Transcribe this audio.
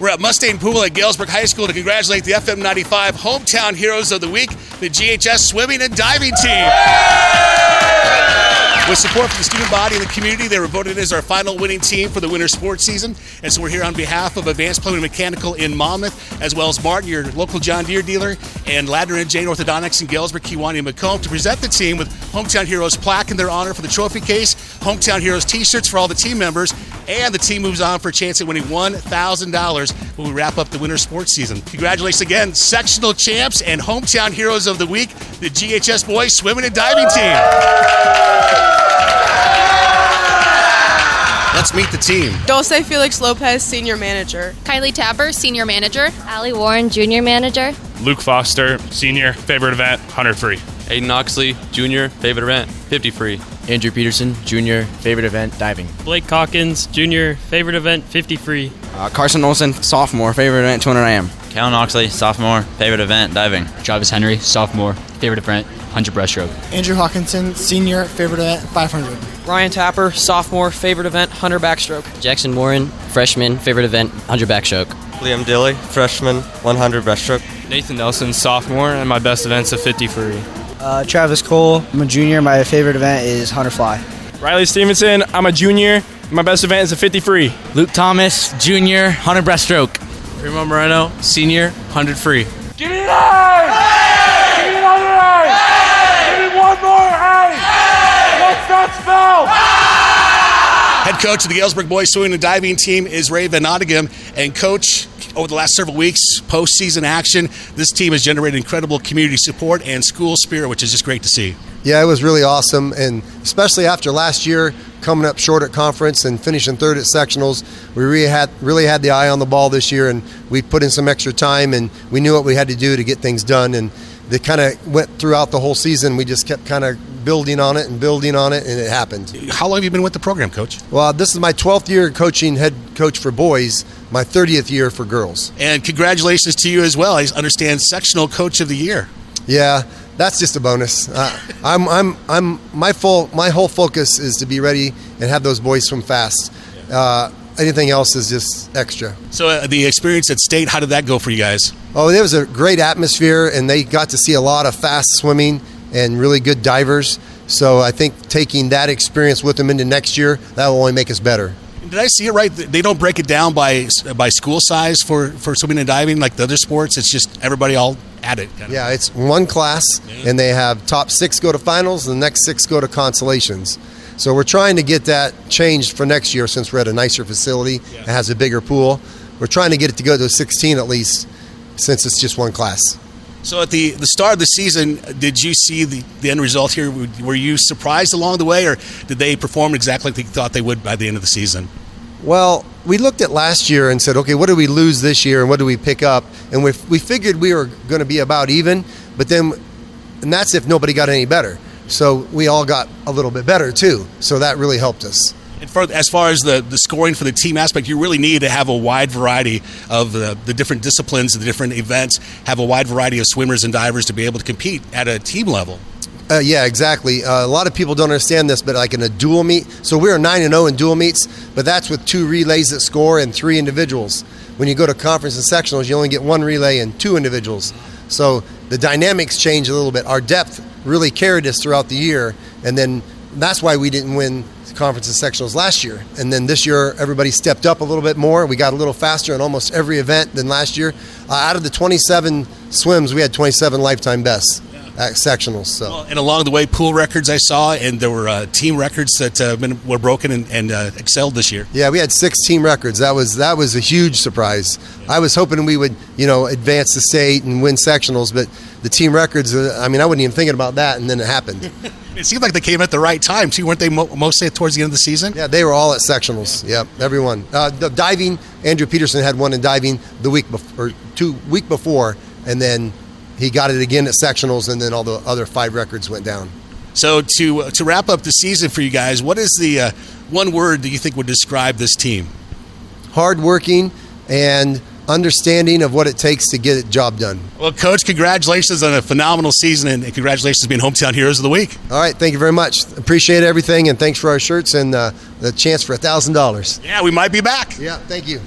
We're at Mustang Pool at Galesburg High School to congratulate the FM 95 Hometown Heroes of the Week, the GHS Swimming and Diving Team. With support from the student body and the community, they were voted as our final winning team for the winter sports season. And so we're here on behalf of Advanced Plumbing and Mechanical in Monmouth, as well as Martin, your local John Deere dealer, and Ladner and Jain Orthodontics in Galesburg, Kewanee, and Macomb to present the team with Hometown Heroes plaque in their honor for the trophy case, Hometown Heroes t-shirts for all the team members, and the team moves on for a chance at winning $1,000 when we wrap up the winter sports season. Congratulations again, sectional champs and Hometown Heroes of the Week, the GHS Boys Swimming and Diving Team. Let's meet the team. Dulce Felix Lopez, Senior Manager. Kylie Tapper, Senior Manager. Allie Warren, Junior Manager. Luke Foster, Senior, favorite event, 100 free. Aiden Oxley, Junior, favorite event, 50 free. Andrew Peterson, Junior, favorite event, diving. Blake Calkins, Junior, favorite event, 50 free. Uh, Carson Olson, sophomore, favorite event, 200 IM. Callan Oxley, sophomore, favorite event, diving. Travis Henry, sophomore, favorite event, 100 breaststroke. Andrew Hawkinson, senior, favorite event, 500. Ryan Tapper, sophomore, favorite event, 100 backstroke. Jackson Warren, freshman, favorite event, 100 backstroke. Liam Dilly, freshman, 100 breaststroke. Nathan Nelson, sophomore, and my best event's a 50 free. Uh, Travis Cole, I'm a junior. My favorite event is 100 fly. Riley Stevenson, I'm a junior. My best event is a 50 free. Luke Thomas, junior, 100 breaststroke. Remo Moreno, senior, 100 free. Give me an A! Hey! Give me another A! Hey! Give me one more A! What's that spell? Head coach of the Galesburg Boys Swimming and Diving Team is Ray VanHootegem. And coach, over the last several weeks, postseason action, this team has generated incredible community support and school spirit, which is just great to see. Yeah, it was really awesome, and especially after last year coming up short at conference and finishing third at sectionals, we really had really had the eye on the ball this year, and we put in some extra time, and we knew what we had to do to get things done, and they kind of went throughout the whole season. We just kept kind of building on it and building on it, and it happened. How long have you been with the program, Coach? Well, this is my 12th year coaching head coach for boys, my 30th year for girls. And congratulations to you as well. I understand sectional coach of the year. Yeah, that's just a bonus. Uh, I'm, I'm, I'm, my full, my whole focus is to be ready and have those boys swim fast. Uh, anything else is just extra. So uh, the experience at state, how did that go for you guys? Oh, it was a great atmosphere, and they got to see a lot of fast swimming and really good divers. So I think taking that experience with them into next year, that will only make us better. Did I see it right? They don't break it down by by school size for, for swimming and diving like the other sports. It's just everybody all at it. Yeah, it's one class, yeah. and they have top six go to finals, and the next six go to consolations. So we're trying to get that changed for next year since we're at a nicer facility. Yeah. It has a bigger pool. We're trying to get it to go to 16 at least, since it's just one class. So at the, the start of the season, did you see the, the end result here? Were you surprised along the way, or did they perform exactly like they thought they would by the end of the season? Well, we looked at last year and said, okay, what did we lose this year and what did we pick up? And we, we figured we were going to be about even, but then, and that's if nobody got any better. So we all got a little bit better too. So that really helped us. For, as far as the, the scoring for the team aspect, you really need to have a wide variety of the, the different disciplines, the different events, have a wide variety of swimmers and divers to be able to compete at a team level. Uh, yeah, exactly. Uh, a lot of people don't understand this, but like in a dual meet, so we're nine and zero in dual meets, but that's with two relays that score and three individuals. When you go to conference and sectionals, you only get one relay and two individuals. So the dynamics change a little bit. Our depth really carried us throughout the year, and then that's why we didn't win conference and sectionals last year. And then this year, everybody stepped up a little bit more. We got a little faster in almost every event than last year. Uh, out of the 27 swims, we had 27 lifetime bests at sectionals. So well, and along the way, pool records I saw, and there were uh, team records that uh, been, were broken and, and uh, excelled this year. Yeah, we had six team records. That was that was a huge surprise. I was hoping we would you know advance the state and win sectionals, but the team records. Uh, I mean, I wasn't even thinking about that, and then it happened. it seemed like they came at the right time too, weren't they? Mo- mostly towards the end of the season. Yeah, they were all at sectionals. Yep, everyone. Uh, the diving, Andrew Peterson had one in diving the week before, two week before, and then he got it again at sectionals, and then all the other five records went down. So to to wrap up the season for you guys, what is the uh, one word that you think would describe this team? Hardworking and understanding of what it takes to get a job done. Well, Coach, congratulations on a phenomenal season, and congratulations being Hometown Heroes of the Week. All right, thank you very much. Appreciate everything, and thanks for our shirts and uh, the chance for a thousand dollars. Yeah, we might be back. Yeah, thank you.